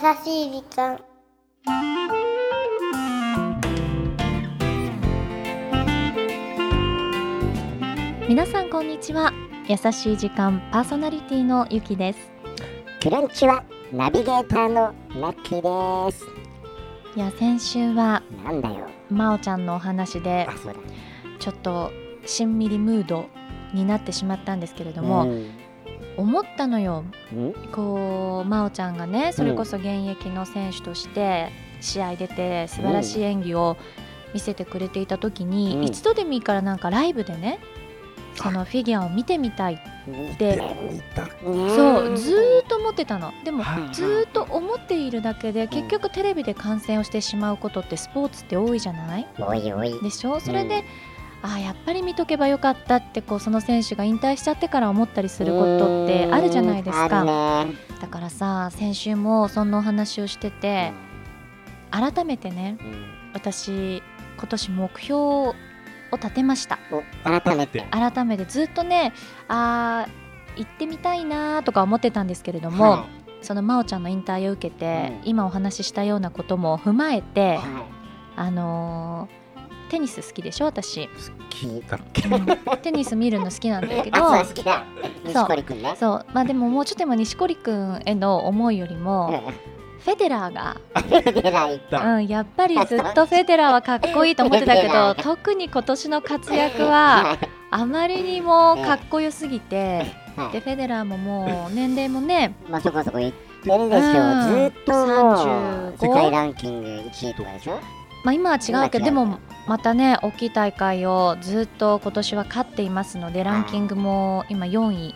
しい時間。皆さんこんにちは。優しい時間パーソナリティのゆきです。クランチはナビゲーターのナッキーです。いや先週はなんだよ。まおちゃんのお話でちょっとしんみりムードになってしまったんですけれども、うん思ったのよ。うんこう真央ちゃんがねそれこそ現役の選手として試合出て素晴らしい演技を見せてくれていた時に、うん。一度でもいいからなんかライブでねそのフィギュアを見てみたい、見でてそうずーっと思ってたの。でもはいずーっと思っているだけで結局テレビで観戦をしてしまうことってスポーツって多いじゃない？でしょ？それで、ああやっぱり見とけばよかったってこうその選手が引退しちゃってから思ったりすることってあるじゃないですうんか。ね。だからさ先週もそんなお話をしてて改めてねうん。私今年目標を立てました。お改めて。改めてずっとねあー行ってみたいなーとか思ってたんですけれども、はその真央ちゃんの引退を受けて、うん。今お話ししたようなことも踏まえいて、はあのーテニス好きでしょ私、い好きだっけ？うん。テニス見るの好きなんだけど。あそう好きだ。西堀くんね。そう。まあでももうちょっと今錦織君への思いよりも、フェデラーが。うんやっぱりずっとフェデラーはかっこいいと思ってたけど特に今年の活躍はあまりにもかっこよすぎてはい。でフェデラーももう年齢もねまあそこそこ言ってるでしょ、うん。ずーっともう35世界ランキング1位とかでしょ？まあ今は違うけどでもまたね大きい大会をずっと今年は勝っていますのでランキングも今4位。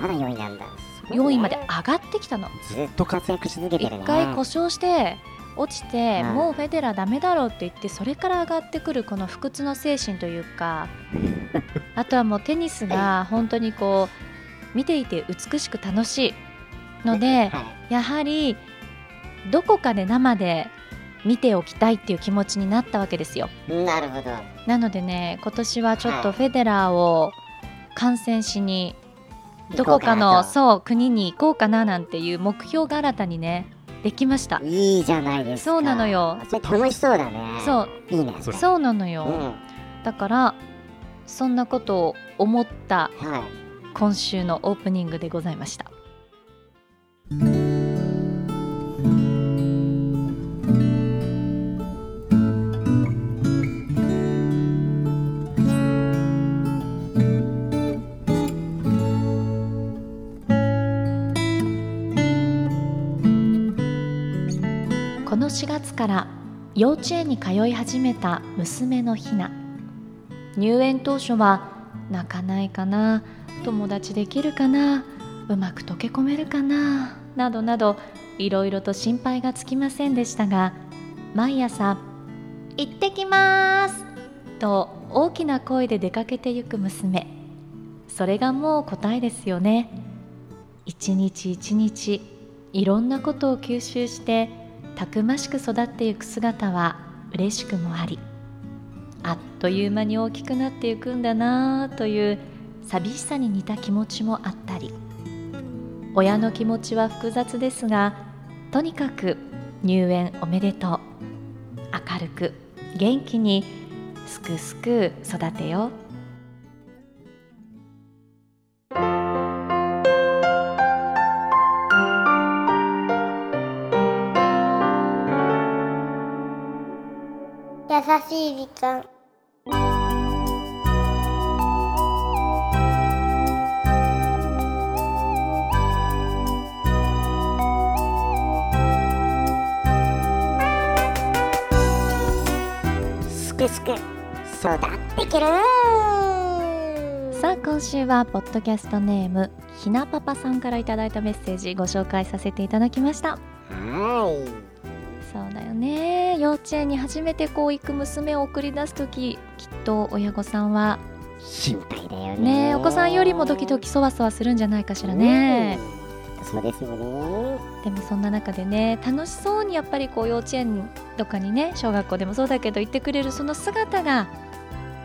まだ4位なんだ。4位まで上がってきたの。ずっと活躍し続けてるね。一回故障して落ちて、うん。もうフェデラーダメだろうって言ってそれから上がってくるこの不屈の精神というか あとはもうテニスが本当にこう見ていて美しく楽しいのではい。やはりどこかで生で見ておきたいっていう気持ちになったわけですよ。なるほど。なのでね今年はちょっはい。とフェデラーを観戦しにどこかのそう国に行こうかななんていう目標が新たにねできました。いいじゃないですか。そうなのよ。それ楽しそうだね。そう。いいね。それそうなのよ、うん。だからそんなことを思ったはい。今週のオープニングでございました4月から幼稚園に通い始めた娘のひな入園当初は泣かないかな友達できるかなうまく溶け込めるかななどなどいろいろと心配がつきませんでしたが毎朝「行ってきます!」と大きな声で出かけてゆく娘それがもう答えですよね一日一日いろんなことを吸収してたくましく育っていく姿は嬉しくもありあっという間に大きくなっていくんだなあという寂しさに似た気持ちもあったり親の気持ちは複雑ですがとにかく入園おめでとう明るく元気にすくすく育てよう。優しい時間。すくすく育ってくる。さあ今週はポッドキャストネームひなパパさんからいただいたメッセージご紹介させていただきました。はそうだよね。幼稚園に初めてこう行く娘を送り出す時きっと親御さんは。い心配だよね。お子さんよりもドキドキそわそわするんじゃないかしらね、うん。そうですよね。でもそんな中でね楽しそうにやっぱりこう幼稚園とかにね小学校でもそうだけど行ってくれるその姿が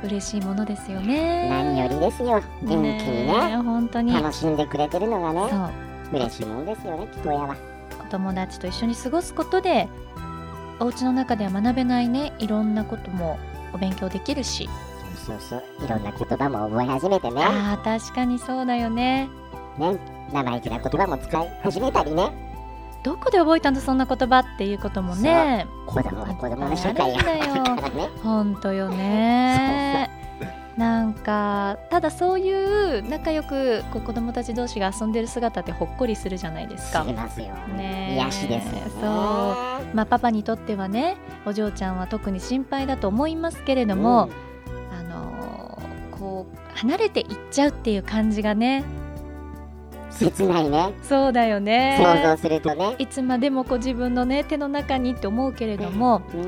嬉しいものですよね。何よりですよ。元気にね。えね本当に。楽しんでくれてるのがね。嬉しいもんですよねきっと親は友達と一緒に過ごすことでお家の中では学べないねいろんなこともお勉強できるし。そうそういろんな言葉も覚え始めてね。あー確かにそうだよね。ね。生意気な言葉も使い始めたりね。どこで覚えたんだそんな言葉っていうこともね。子供は子供の社会があるんだよ。ね。ほんとよね かただそういう仲良くこう子供たち同士が遊んでる姿ってほっこりするじゃないですか。すよね。え。癒しですよね。そう。まあパパにとってはねお嬢ちゃんは特に心配だと思いますけれども、あのーこう離れていっちゃうっていう感じがねうん切ないね。そうだよね。想像するとね。いつまでもこう自分のね手の中にって思うけれども、あ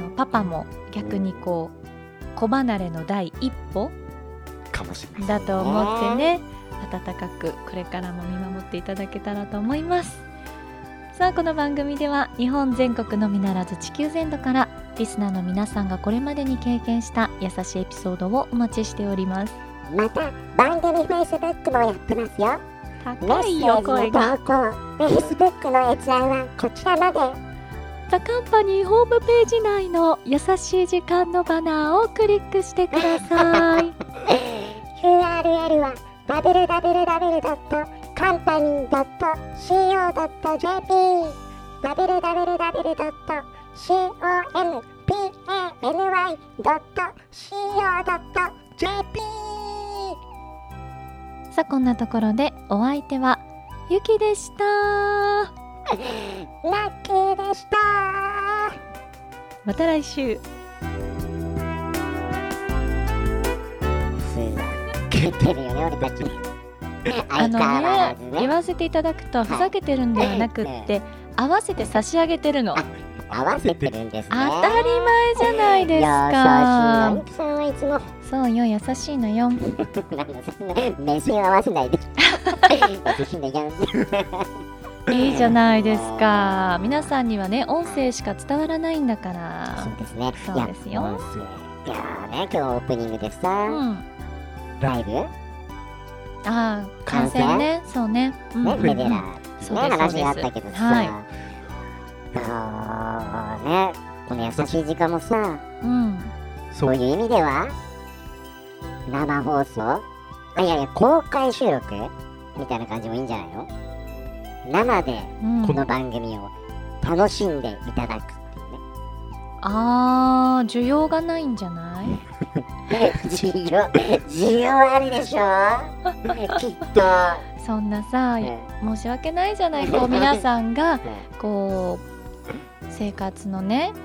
のパパも逆にこう子離れの第一歩かもしれないだと思ってね温かくこれからも見守っていただけたらと思います。さあこの番組では日本全国のみならず地球全土からリスナーの皆さんがこれまでに経験した優しいエピソードをお待ちしております。また番組 Facebook もやってますよ。メ高いよッセージ声がの投稿 Facebook の閲覧はこちらまで。ザカンパニーホームページ内の優しい時間のバナーをクリックしてください URL は www.company.co.jp www.company.co.jp さあこんなところでお相手はゆきでしたラッキーでしたまた来週ざけてるよね俺たちあのね言わせていただくとふざけてるんではなくって合わせて差し上げてるの。合わせてるんですね。当たり前じゃないですか。優しいさんはいつもそうよ優しいのよ。目線合わせないで。いいいじゃないですか。皆さんにはね音声しか伝わらないんだから。そうですね。そうですよ。いやね今日オープニングでさ、うんライブ？ねああ観戦？ねそうね。うん。うん。うんフェデラーそう話があったけどさ、はい。あーねこの優しい時間もさうん。そういう意味では生放送？あいやいや公開収録？みたいな感じもいいんじゃないの？生でうん。この番組を楽しんでいただくっていうね。あー需要がないんじゃない？需要需要あるでしょ？きっと、そんなさね。申し訳ないじゃない。こう皆さんがね。こう生活のねうん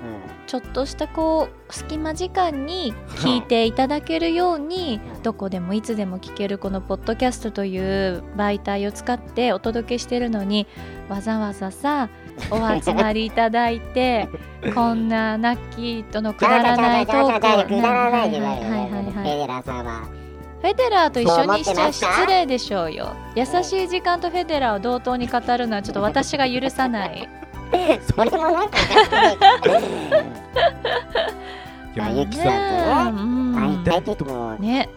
ちょっとしたこう隙間時間に聞いていただけるようにどこでもいつでも聞けるこのポッドキャストという媒体を使ってお届けしてるのにわざわざさお集まりいただいて こんなナッキーとのくだらないトークを。くだらないではいはいはい。はいフェデラーさんはフェデラーと一緒にしちゃ失礼でしょうよ。優しい時間とフェデラーを同等に語るのはちょっと私が許さない。それもなんか ゆきさんとね会いねたい時もうんね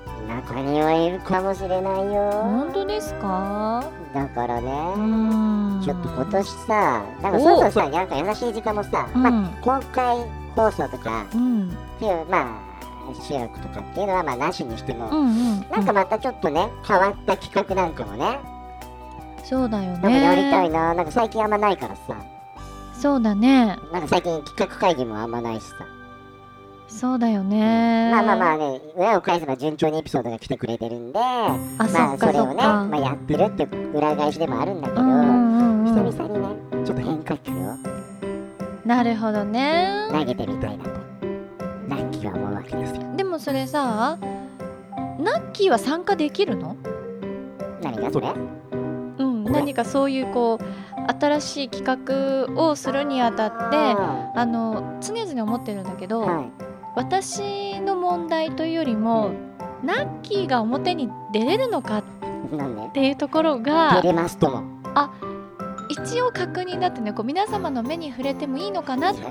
中にはいるかもしれないよ。本当ですか？だからね。うん。ちょっと今年さなんかそろそろさなんか優しい時間もさ、うん。まあ公開放送とかうん。っていうまあ収録とかっていうのはまあなしにしても、うんうんなんかまたちょっとね変わった企画なんかもね。そうだよなんかやりたいねな。なんか最近あんまないからさ。そうだね。なんか最近企画会議もあんまないしさ、そうだよね。まあまあまあね裏を返せば順調にエピソードが来てくれてるんであまあそれをね、まあ、やってるって裏返しでもあるんだけど、うんうんうんうん。久々にねちょっと変化球をなるほどね。投げてみたいなと。ラッキーは思うわけですよ。でもそれさナッキーは参加できるの？何がそれ？うん何かそういうこう新しい企画をするにあたっては。あの常々思ってるんだけど、い私の問題というよりもナッキーが表に出れるのかっていうところ出がれますとも。一応確認だってねこう皆様の目に触れてもいいのかな？全然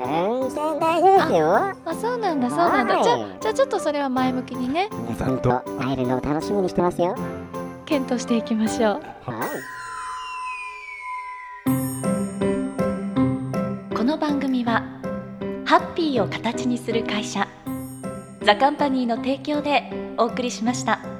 大丈夫ですよ。あそうなんだそうなんだ。じゃあはいじゃあちょっとそれは前向きにね。皆さんと会えるのを楽しみにしてますよ。検討していきましょう。はい。組はハッピーを形にする会社ザカンパニーの提供でお送りしました。